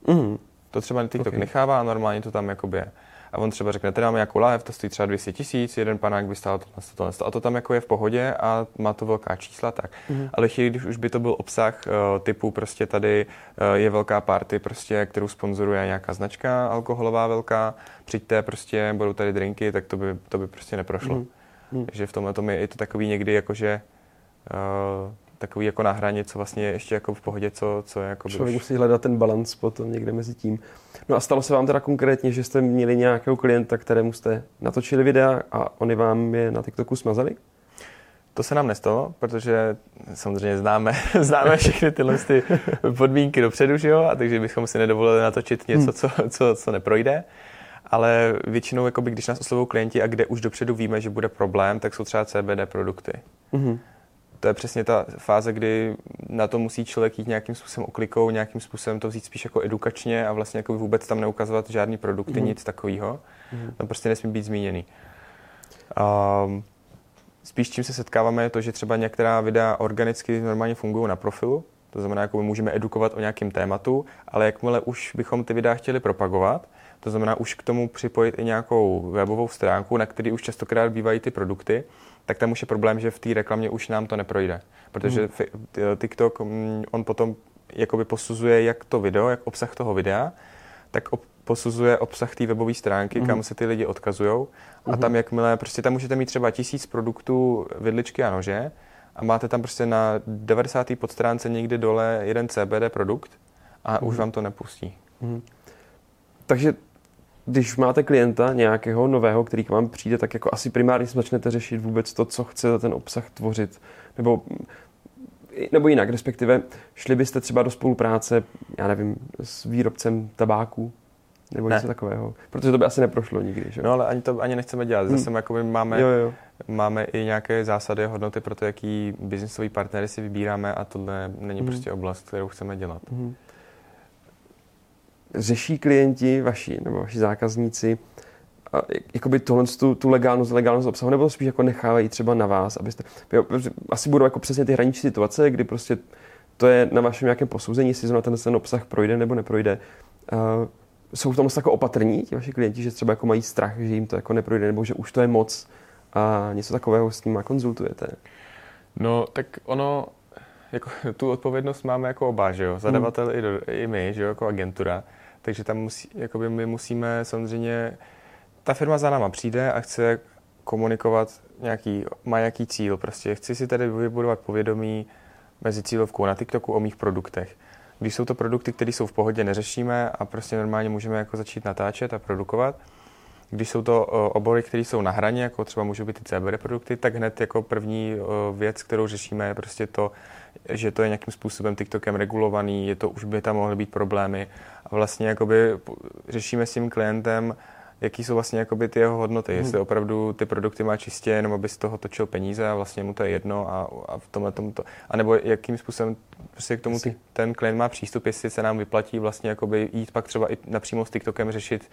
Mm. To třeba TikTok okay. nechává a normálně to tam jakoby je. A on třeba řekne, tady máme jako live, to stojí třeba 200 tisíc, jeden panák by stál tohle, tohle, a to tam jako je v pohodě a má to velká čísla, tak. Mm. Ale chvíli, když už by to byl obsah uh, typu prostě tady uh, je velká party, prostě, kterou sponzoruje nějaká značka alkoholová velká, přijďte prostě, budou tady drinky, tak to by, to by prostě neprošlo. Mm. Mm. Takže v tomhle tom je, je to takový někdy jakože uh, takový jako na hraně, co vlastně je ještě jako v pohodě, co, co je jako Člověk už... musí hledat ten balans potom někde mezi tím. No a stalo se vám teda konkrétně, že jste měli nějakého klienta, kterému jste natočili videa a oni vám je na TikToku smazali? To se nám nestalo, protože samozřejmě známe, známe všechny tyhle ty podmínky dopředu, že jo? A takže bychom si nedovolili natočit něco, hmm. co, co, co neprojde. Ale většinou, jakoby, když nás oslovují klienti a kde už dopředu víme, že bude problém, tak jsou třeba CBD produkty. Mm-hmm to je přesně ta fáze, kdy na to musí člověk jít nějakým způsobem oklikou, nějakým způsobem to vzít spíš jako edukačně a vlastně jako vůbec tam neukazovat žádný produkty, mm. nic takového. Mm. To prostě nesmí být zmíněný. Um, spíš čím se setkáváme je to, že třeba některá videa organicky normálně fungují na profilu, to znamená, jako my můžeme edukovat o nějakém tématu, ale jakmile už bychom ty videa chtěli propagovat, to znamená už k tomu připojit i nějakou webovou stránku, na který už častokrát bývají ty produkty, tak tam už je problém, že v té reklamě už nám to neprojde. Protože hmm. TikTok, mm, on potom jakoby posuzuje jak to video, jak obsah toho videa, tak ob, posuzuje obsah té webové stránky, mm. kam se ty lidi odkazují. A mm. tam jakmile, prostě tam můžete mít třeba tisíc produktů vidličky a nože a máte tam prostě na 90. podstránce někdy dole jeden CBD produkt a mm. už vám to nepustí. Mm. Takže když máte klienta nějakého nového, který k vám přijde, tak jako asi primárně začnete řešit vůbec to, co chce ten obsah tvořit. Nebo, nebo jinak, respektive šli byste třeba do spolupráce, já nevím, s výrobcem tabáku, nebo ne. něco takového. Protože to by asi neprošlo nikdy. Že? No ale ani to ani nechceme dělat. Zase hmm. jako máme, jo, jo. máme i nějaké zásady a hodnoty pro to, jaký biznisový partnery si vybíráme a tohle není hmm. prostě oblast, kterou chceme dělat. Hmm řeší klienti vaši nebo vaši zákazníci a jakoby tohle, tu, tu legálnost, legálnost obsahu, nebo spíš jako nechávají třeba na vás, abyste, asi budou jako přesně ty hraniční situace, kdy prostě to je na vašem nějakém posouzení, jestli zrovna ten, ten obsah projde nebo neprojde. Uh, jsou v tom jako opatrní ti vaši klienti, že třeba jako mají strach, že jim to jako neprojde, nebo že už to je moc a něco takového s nimi konzultujete? No, tak ono, jako, tu odpovědnost máme jako oba, že jo? Zadavatel hmm. i, do, i my, že jo, jako agentura. Takže tam musí, jakoby my musíme samozřejmě, ta firma za náma přijde a chce komunikovat nějaký, má nějaký cíl. Prostě chci si tady vybudovat povědomí mezi cílovkou na TikToku o mých produktech. Když jsou to produkty, které jsou v pohodě, neřešíme a prostě normálně můžeme jako začít natáčet a produkovat. Když jsou to obory, které jsou na hraně, jako třeba můžou být i CBD produkty, tak hned jako první věc, kterou řešíme, je prostě to, že to je nějakým způsobem TikTokem regulovaný, je to, už by tam mohly být problémy a vlastně jakoby řešíme s tím klientem, jaký jsou vlastně jakoby ty jeho hodnoty, hmm. jestli opravdu ty produkty má čistě jenom, aby z toho točil peníze a vlastně mu to je jedno a, a v tomhle tomto, anebo jakým způsobem prostě k tomu ty, ten klient má přístup, jestli se nám vyplatí vlastně jakoby jít pak třeba i napřímo s TikTokem řešit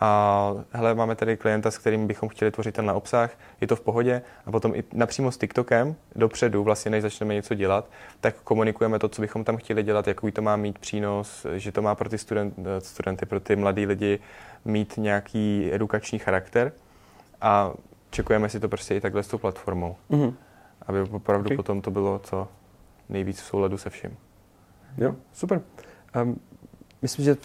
a hele, máme tady klienta, s kterým bychom chtěli tvořit ten obsah, je to v pohodě a potom i napřímo s TikTokem dopředu, vlastně než začneme něco dělat, tak komunikujeme to, co bychom tam chtěli dělat, jaký to má mít přínos, že to má pro ty student, studenty, pro ty mladí lidi mít nějaký edukační charakter a čekujeme si to prostě i takhle s tou platformou, mm-hmm. aby opravdu okay. potom to bylo co nejvíc v souladu se vším. Jo, super. Um, myslím, že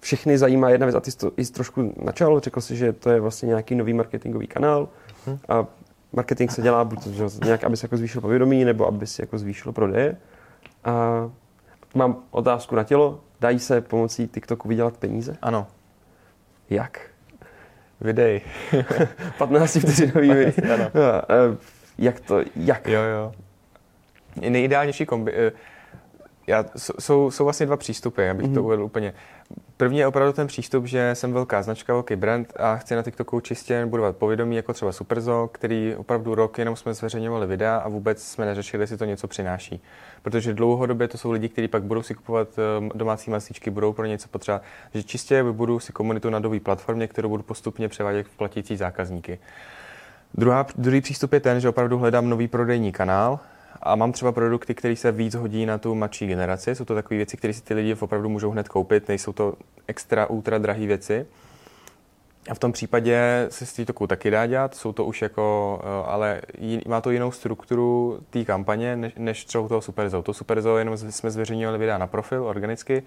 všechny zajímá jedna věc a ty jsi to i trošku načal, řekl si, že to je vlastně nějaký nový marketingový kanál hmm. a marketing se dělá buď že, nějak, aby se jako zvýšil povědomí, nebo aby se jako zvýšil prodeje. A mám otázku na tělo. Dají se pomocí TikToku vydělat peníze? Ano. Jak? Videj. 15 vteřinový video. Ano. Jak to, jak? Jo, jo. Nejideálnější kombi... Eh, já, jsou, jsou vlastně dva přístupy, abych mm-hmm. to mhm. uvedl úplně. První je opravdu ten přístup, že jsem velká značka, velký brand a chci na TikToku čistě budovat povědomí, jako třeba Superzo, který opravdu rok jenom jsme zveřejňovali videa a vůbec jsme neřešili, jestli to něco přináší. Protože dlouhodobě to jsou lidi, kteří pak budou si kupovat ehm, domácí masíčky, budou pro něco potřeba, že čistě vybudu si komunitu na nový platformě, kterou budu postupně převádět v platící zákazníky. Druhá, druhý přístup je ten, že opravdu hledám nový prodejní kanál, a mám třeba produkty, které se víc hodí na tu mladší generaci. Jsou to takové věci, které si ty lidi opravdu můžou hned koupit, nejsou to extra, ultra drahé věci. A v tom případě se s TikToku taky dá dělat, jsou to už jako, eh, ale má to jinou strukturu té kampaně, než, než třeba u toho Superzo. To Superzo jenom jsme zveřejňovali videa na profil organicky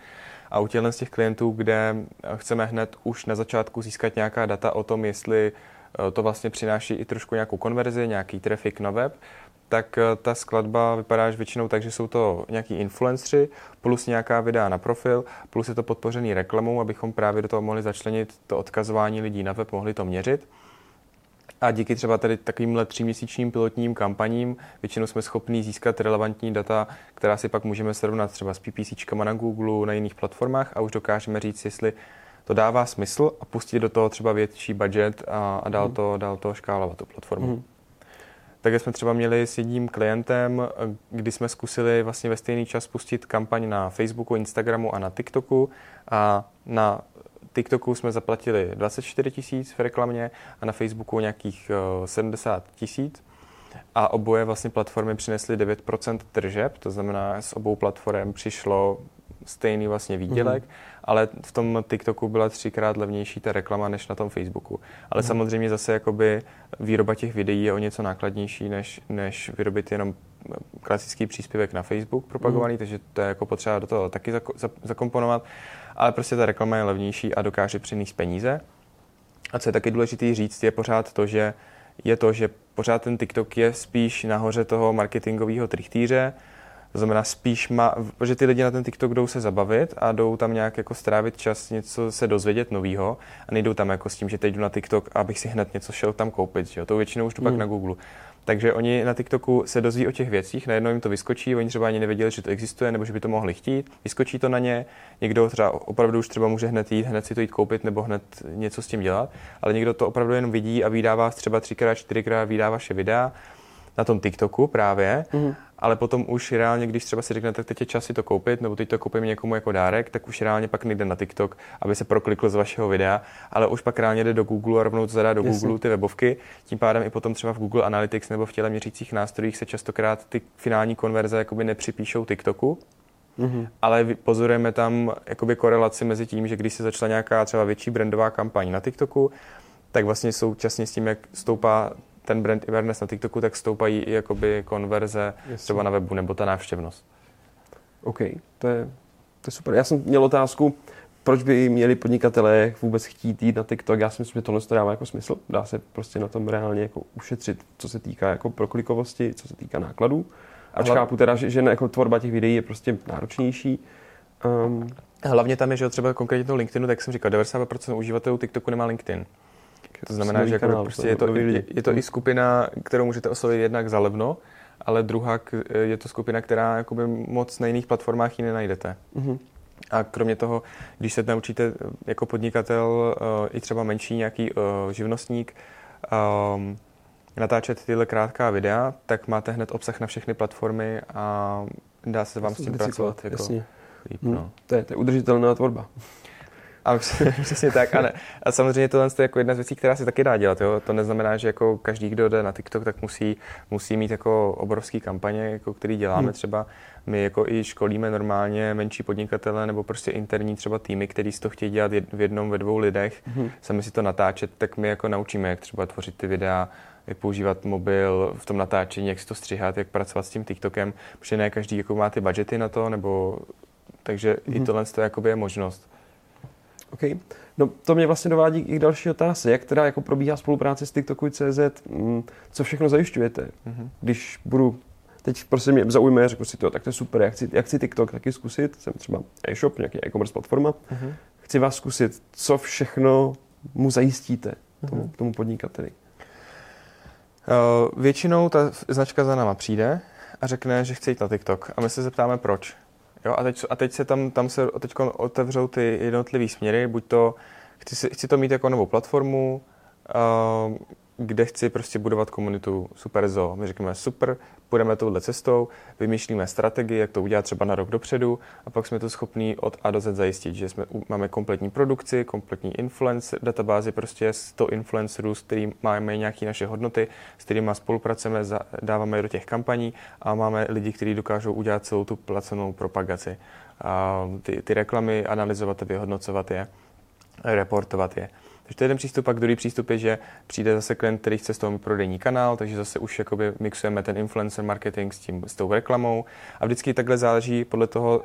a u těchto z těch klientů, kde chceme hned už na začátku získat nějaká data o tom, jestli eh, to vlastně přináší i trošku nějakou konverzi, nějaký trafik na web, tak eh, ta skladba vypadá že většinou tak, že jsou to nějaký influenceri plus nějaká videa na profil, plus je to podpořený reklamou, abychom právě do toho mohli začlenit to odkazování lidí na web, mohli to měřit. A díky třeba tady takovýmhle tříměsíčním pilotním kampaním většinou jsme schopni získat relevantní data, která si pak můžeme srovnat třeba s PPCčkama na Google, na jiných platformách a už dokážeme říct, jestli to dává smysl a pustit do toho třeba větší budget a, a dál, mhm. to, dál to škálovat tu platformu. Mm. Tak jsme třeba měli s jedním klientem, kdy jsme zkusili vlastně ve stejný čas pustit kampaň na Facebooku, Instagramu a na TikToku. A na TikToku jsme zaplatili 24 tisíc v reklamě a na Facebooku nějakých 70 eh, tisíc. A oboje vlastně platformy přinesly 9% tržeb, to znamená, z obou platform přišlo stejný vlastně výdělek, mm-hmm. ale v tom TikToku byla třikrát levnější ta reklama než na tom Facebooku. Ale mm-hmm. samozřejmě zase jakoby výroba těch videí je o něco nákladnější, než, než vyrobit jenom klasický příspěvek na Facebook propagovaný, mm-hmm. takže to je jako potřeba do toho taky zakomponovat. Ale prostě ta reklama je levnější a dokáže přinést peníze. A co je taky důležité říct, je pořád to, že je to, že pořád ten TikTok je spíš nahoře toho marketingového trichtýře, to znamená spíš má, protože ty lidi na ten TikTok jdou se zabavit a jdou tam nějak jako strávit čas, něco se dozvědět novýho a nejdou tam jako s tím, že teď jdu na TikTok, abych si hned něco šel tam koupit, že jo? to většinou už jdu pak na Google. Takže oni na TikToku se dozví o těch věcích, najednou jim to vyskočí, oni třeba ani nevěděli, že to existuje, nebo že by to mohli chtít, vyskočí to na ně, někdo třeba opravdu už třeba může hned jít, hned si to jít koupit, nebo hned něco s tím dělat, ale někdo to opravdu jen vidí a vydává třeba třikrát, čtyřikrát, vydá vaše videa na tom TikToku právě mm ale potom už reálně, když třeba si řeknete, teď je čas si to koupit, nebo teď to koupím někomu jako dárek, tak už reálně pak nejde na TikTok, aby se proklikl z vašeho videa, ale už pak reálně jde do Google a rovnou to zadá do Jasně. Google ty webovky. Tím pádem i potom třeba v Google Analytics nebo v těle měřících nástrojích se častokrát ty finální konverze jakoby nepřipíšou TikToku, Mm-hmm. Ale pozorujeme tam jakoby korelaci mezi tím, že když se začala nějaká třeba větší brandová kampaň na TikToku, tak vlastně současně s tím, jak stoupá ten brand awareness na TikToku, tak stoupají i jakoby konverze Jasně. třeba na webu nebo ta návštěvnost. OK, to je, to je super. Já jsem měl otázku, proč by měli podnikatelé vůbec chtít jít na TikTok? Já si myslím, že tohle dává jako smysl. Dá se prostě na tom reálně jako ušetřit, co se týká jako proklikovosti, co se týká nákladů. Ač Hla... chápu teda, že, že jako tvorba těch videí je prostě náročnější. Um... Hlavně tam je, že třeba konkrétně to LinkedInu, tak jsem říkal, 90% uživatelů TikToku nemá LinkedIn. To znamená, že jako prostě je, to, je, je to i skupina, kterou můžete oslovit jednak za levno, ale druhá je to skupina, která jakoby moc na jiných platformách ji nenajdete. Mm-hmm. A kromě toho, když se naučíte jako podnikatel, uh, i třeba menší nějaký uh, živnostník, um, natáčet tyhle krátká videa, tak máte hned obsah na všechny platformy a dá se vám s tím pracovat. Jako líp, no. hmm. to, je, to je udržitelná tvorba. A přesně tak. A, ne. a samozřejmě tohle je jako jedna z věcí, která se taky dá dělat. Jo? To neznamená, že jako každý, kdo jde na TikTok, tak musí, musí mít jako obrovský kampaně, jako který děláme hmm. třeba. My jako i školíme normálně menší podnikatele nebo prostě interní třeba týmy, který si to chtějí dělat v jednom, ve dvou lidech, hmm. sami si to natáčet, tak my jako naučíme, jak třeba tvořit ty videa, jak používat mobil v tom natáčení, jak si to stříhat, jak pracovat s tím TikTokem, protože ne každý jako má ty budgety na to, nebo takže mm-hmm. i tohle je, je možnost. OK. No to mě vlastně dovádí i k další otázce. Jak teda jako probíhá spolupráce s TikToku.cz? Mm, co všechno zajišťujete? Mm-hmm. Když budu teď prostě mě zaujme, řeknu si to, tak to je super, jak chci, jak chci TikTok taky zkusit, jsem třeba e-shop, nějaký e-commerce platforma, mm-hmm. chci vás zkusit, co všechno mu zajistíte mm-hmm. tomu, tomu podnikateli? Uh, většinou ta značka za náma přijde a řekne, že chce jít na TikTok a my se zeptáme proč. Jo, a, teď, a teď se tam, tam se teď otevřou ty jednotlivé směry, buď to, chci, chci to mít jako novou platformu, uh, kde chci prostě budovat komunitu Super Zoo. My řekneme super, půjdeme touhle cestou, vymýšlíme strategii, jak to udělat třeba na rok dopředu a pak jsme to schopní od A do Z zajistit, že jsme, máme kompletní produkci, kompletní influence databázi prostě 100 influencerů, s kterými máme nějaké naše hodnoty, s kterými spolupracujeme, dáváme je do těch kampaní a máme lidi, kteří dokážou udělat celou tu placenou propagaci. A ty, ty reklamy analyzovat vyhodnocovat je, reportovat je. Takže to je jeden přístup, a druhý přístup je, že přijde zase klient, který chce z toho mít prodejní kanál, takže zase už jakoby mixujeme ten influencer marketing s, tím, s tou reklamou a vždycky takhle záleží podle toho, uh,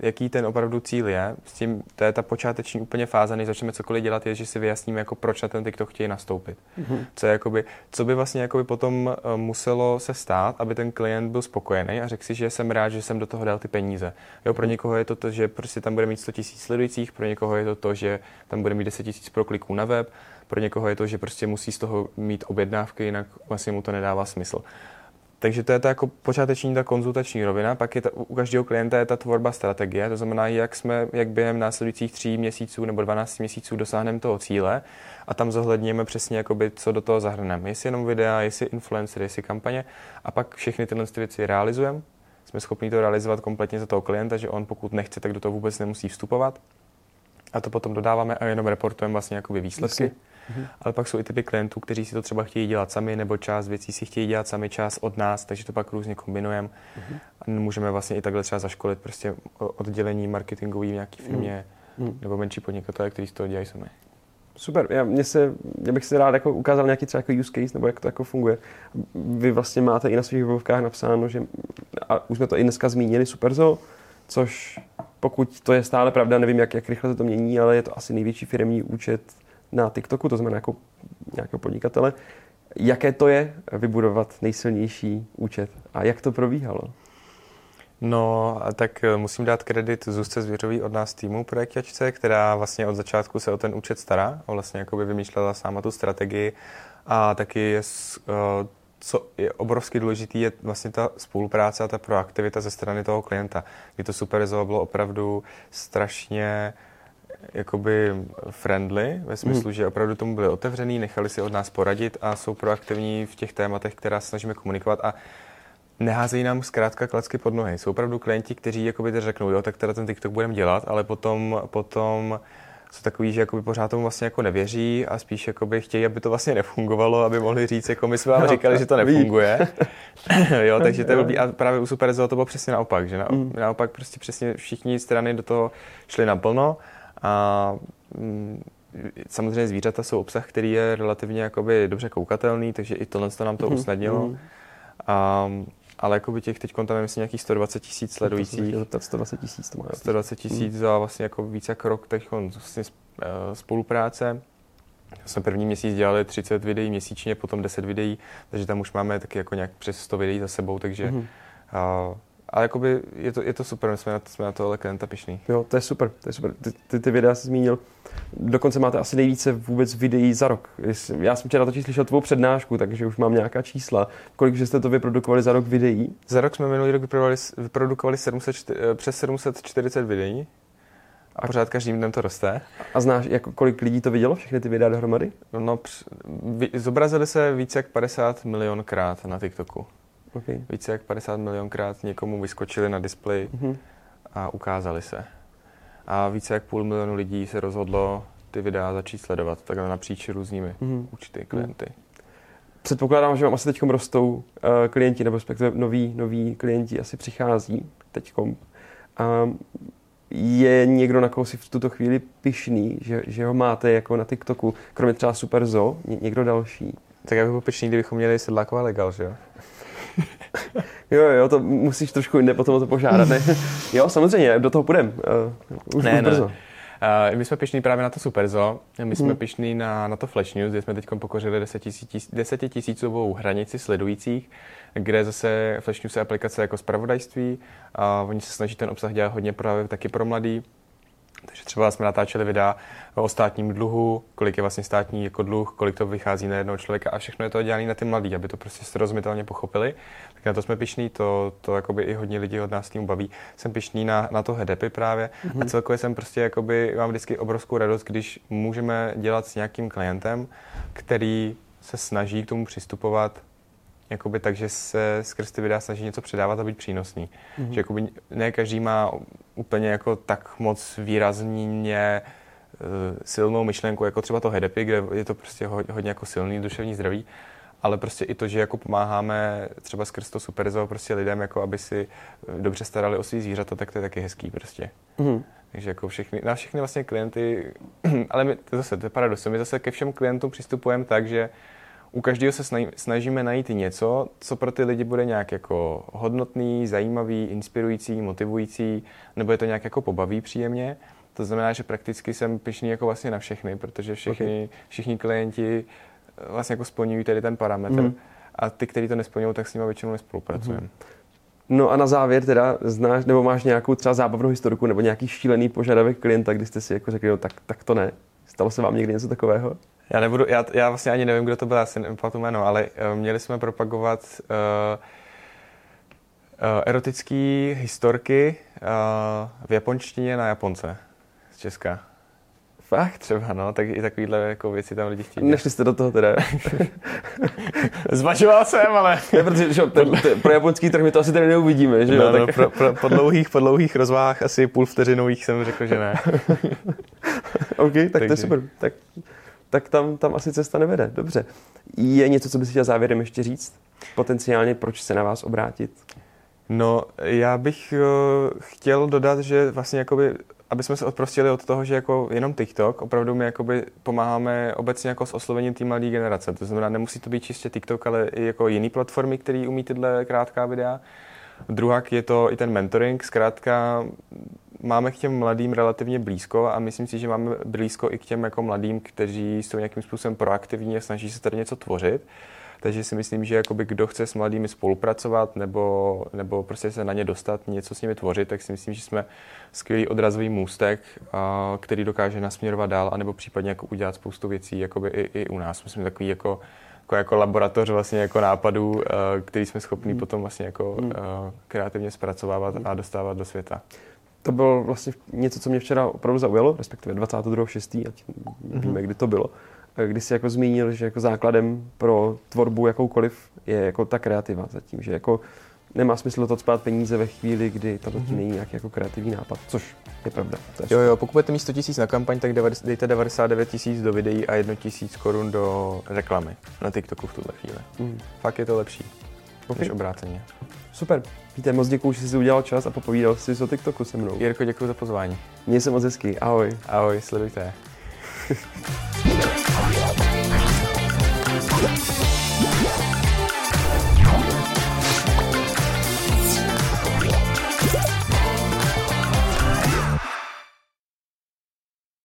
jaký ten opravdu cíl je. S tím, to je ta počáteční úplně fáze, než začneme cokoliv dělat, je, že si vyjasníme, jako proč na ten TikTok chtějí nastoupit. Mm-hmm. Co, je, jakoby, co by vlastně jakoby potom uh, muselo se stát, aby ten klient byl spokojený a řekl si, že jsem rád, že jsem do toho dal ty peníze. Jo, pro mm-hmm. někoho je to to, že prostě tam bude mít 100 000 sledujících, pro někoho je to to, že tam bude mít 10 000 prokliků na web, pro někoho je to, že prostě musí z toho mít objednávky, jinak vlastně mu to nedává smysl. Takže to je ta jako počáteční ta konzultační rovina, pak je ta, u každého klienta je ta tvorba strategie, to znamená, jak jsme, jak během následujících tří měsíců nebo 12 měsíců dosáhneme toho cíle a tam zohledněme přesně, jakoby, co do toho zahrneme. Jestli jenom videa, jestli influencer, jestli kampaně a pak všechny tyhle věci realizujeme. Jsme schopni to realizovat kompletně za toho klienta, že on pokud nechce, tak do toho vůbec nemusí vstupovat a to potom dodáváme a jenom reportujeme vlastně jakoby výsledky. Mhm. Ale pak jsou i typy klientů, kteří si to třeba chtějí dělat sami, nebo část věcí si chtějí dělat sami, část od nás, takže to pak různě kombinujeme. Mhm. A můžeme vlastně i takhle třeba zaškolit prostě oddělení marketingový v nějaké firmě, mhm. nebo menší podnikatele, kteří si to dělají sami. Super, já, mě se, já bych si rád jako ukázal nějaký třeba jako use case, nebo jak to jako funguje. Vy vlastně máte i na svých webovkách napsáno, že, a už jsme to i dneska zmínili, Superzo, což pokud to je stále pravda, nevím, jak, jak rychle se to mění, ale je to asi největší firmní účet na TikToku, to znamená jako nějakého podnikatele. Jaké to je vybudovat nejsilnější účet a jak to probíhalo? No, tak eh, musím dát kredit Zuzce Zvěřový od nás týmu projektačce, která vlastně od začátku se o ten účet stará a vlastně jakoby vymýšlela sama tu strategii a taky je co je obrovsky důležitý, je vlastně ta spolupráce a ta proaktivita ze strany toho klienta. Kdy to Superzo bylo opravdu strašně jakoby friendly, ve smyslu, mm. že opravdu tomu byli otevřený, nechali si od nás poradit a jsou proaktivní v těch tématech, která snažíme komunikovat a neházejí nám zkrátka klacky pod nohy. Jsou opravdu klienti, kteří jakoby řeknou, jo, tak teda ten TikTok budeme dělat, ale potom, potom jsou takový, že jakoby pořád tomu vlastně jako nevěří a spíš jakoby chtějí, aby to vlastně nefungovalo, aby mohli říct, jako my jsme vám no, říkali, že to nefunguje. jo, takže to byl a právě u Superzo to bylo přesně naopak, že na, mm. naopak prostě přesně všichni strany do toho šli naplno a mm, samozřejmě zvířata jsou obsah, který je relativně jakoby dobře koukatelný, takže i tohle to nám to mm. usnadnilo. Mm. A, ale jako by těch teď tam je myslím nějakých 120 tisíc sledujících. To 120 tisíc to má. 120 tisíc za vlastně jako více jak rok teď vlastně eh, spolupráce. Jsme první měsíc dělali 30 videí měsíčně, potom 10 videí, takže tam už máme taky jako nějak přes 100 videí za sebou, takže mm-hmm. Ale jakoby je to, je to super, my jsme na, to, jsme na tohle klienta pišný. Jo, to je super, to je super. Ty, ty, ty videa jsi zmínil. Dokonce máte asi nejvíce vůbec videí za rok. Já jsem včera totiž slyšel tvou přednášku, takže už mám nějaká čísla. Kolik jste to vyprodukovali za rok videí? Za rok jsme minulý rok vyprodukovali, vyprodukovali 700, eh, přes 740 videí. A pořád každým dnem to roste. A znáš, jako kolik lidí to vidělo, všechny ty videa dohromady? No, zobrazili se více jak 50 milionkrát na TikToku. Okay. Více jak 50 milionkrát někomu vyskočili na displeji mm-hmm. a ukázali se. A více jak půl milionu lidí se rozhodlo ty videa začít sledovat, takhle napříč různými mm-hmm. účty, klienty. Předpokládám, že vám asi teď rostou uh, klienti, nebo respektive noví, noví klienti asi přichází teď. Uh, je někdo, na koho si v tuto chvíli pišný, že, že ho máte jako na TikToku, kromě třeba Superzo, ně, někdo další? Tak já bych byl pišný, kdybychom měli sedláková legal, že jo? Jo, jo, to musíš trošku jinde potom o to požádat, ne? jo, samozřejmě, do toho půjdeme. Uh, už, ne, už ne. brzo. Uh, my jsme pišní právě na to Superzo, my jsme hmm. pišní na, na to Flash News, kde jsme teď pokořili 10 tisícovou hranici sledujících, kde zase Flash News je aplikace jako zpravodajství a oni se snaží ten obsah dělat hodně právě taky pro mladý, takže třeba jsme natáčeli videa o státním dluhu, kolik je vlastně státní jako dluh, kolik to vychází na jednoho člověka a všechno je to dělané na ty mladí, aby to prostě srozumitelně pochopili. Tak na to jsme pišní, to, to jakoby i hodně lidí od nás tím baví. Jsem pišný na, na to hedepy právě mm-hmm. a mhm. celkově jsem prostě jakoby, mám vždycky obrovskou radost, když můžeme dělat s nějakým klientem, který se snaží k tomu přistupovat jakoby tak, že se skrz ty videa snaží něco předávat a být přínosný. Mm-hmm. Že jakoby ne každý má úplně jako tak moc výrazně uh, silnou myšlenku, jako třeba to Hedepy, kde je to prostě hodně, jako silný duševní zdraví, ale prostě i to, že jako pomáháme třeba skrz to superzo prostě lidem, jako aby si eh, dobře starali o svý zvířata, tak to je taky hezký prostě. Mm-hmm. Takže jako všechny, na všechny vlastně klienty, ale my, to zase, to je paradox, my zase ke všem klientům přistupujeme tak, že u každého se snažíme najít něco, co pro ty lidi bude nějak jako hodnotný, zajímavý, inspirující, motivující, nebo je to nějak jako pobaví příjemně. To znamená, že prakticky jsem pišný jako vlastně na všechny, protože všichni, okay. všichni klienti eh, vlastně jako splňují tady ten parametr. Mm. A ty, kteří to nesplňují, tak s nimi většinou nespolupracujeme. Mm. No a na závěr teda znáš, nebo máš nějakou třeba zábavnou historiku nebo nějaký šílený požadavek klienta, kdy jste si jako řekli, no tak, tak to ne. Stalo se vám někdy něco takového? Já nebudu, já, já vlastně ani nevím, kdo to byl, já si nepamatuju jméno, ale uh, měli jsme propagovat uh, uh, erotické historky uh, v japonštině na Japonce z Česka. Fakt? Třeba, no, tak i takovýhle jako věci tam lidi chtějí. Nešli jste do toho teda? Zvažoval jsem, ale... ne, protože že, ten, ten, pro japonský trh my to asi tady neuvidíme, že no, jo? No, tak... pro, pro, po, dlouhých, po dlouhých rozvách asi půl vteřinových jsem řekl, že ne. OK, tak Takže... to je super. Tak tak tam, tam asi cesta nevede. Dobře. Je něco, co bys chtěl závěrem ještě říct? Potenciálně, proč se na vás obrátit? No, já bych uh, chtěl dodat, že vlastně jakoby, aby jsme se odprostili od toho, že jako jenom TikTok, opravdu my jakoby pomáháme obecně jako s oslovením té mladé generace. To znamená, nemusí to být čistě TikTok, ale i jako jiný platformy, které umí tyhle krátká videa. Druhá je to i ten mentoring, zkrátka máme k těm mladým relativně blízko a myslím si, že máme blízko i k těm jako mladým, kteří jsou nějakým způsobem proaktivní a snaží se tady něco tvořit. Takže si myslím, že jakoby kdo chce s mladými spolupracovat nebo, nebo prostě se na ně dostat, něco s nimi tvořit, tak si myslím, že jsme skvělý odrazový můstek, který dokáže nasměrovat dál, anebo případně jako udělat spoustu věcí jakoby i, i u nás. Myslím, takový jako jako, jako laboratoř vlastně jako nápadů, který jsme schopni hmm. potom vlastně jako hmm. kreativně zpracovávat a dostávat do světa to bylo vlastně něco, co mě včera opravdu zaujalo, respektive 22.6., ať mm-hmm. víme, kdy to bylo, kdy jsi jako zmínil, že jako základem pro tvorbu jakoukoliv je jako ta kreativa zatím, že jako nemá smysl to spát peníze ve chvíli, kdy tam Mhm. mm-hmm. není nějaký jako kreativní nápad, což je pravda. To je Jo, jo, pokud budete mít 100 tisíc na kampaň, tak dejte 99 tisíc do videí a 1 tisíc korun do reklamy na TikToku v tuhle chvíli. Mm. Fakt je to lepší, Ok. než obráceně. Super. Víte, moc děkuji, že jsi si udělal čas a popovídal si o TikToku se mnou. Jirko, děkuji za pozvání. Měj se moc hezky. Ahoj. Ahoj, sledujte. Yeah.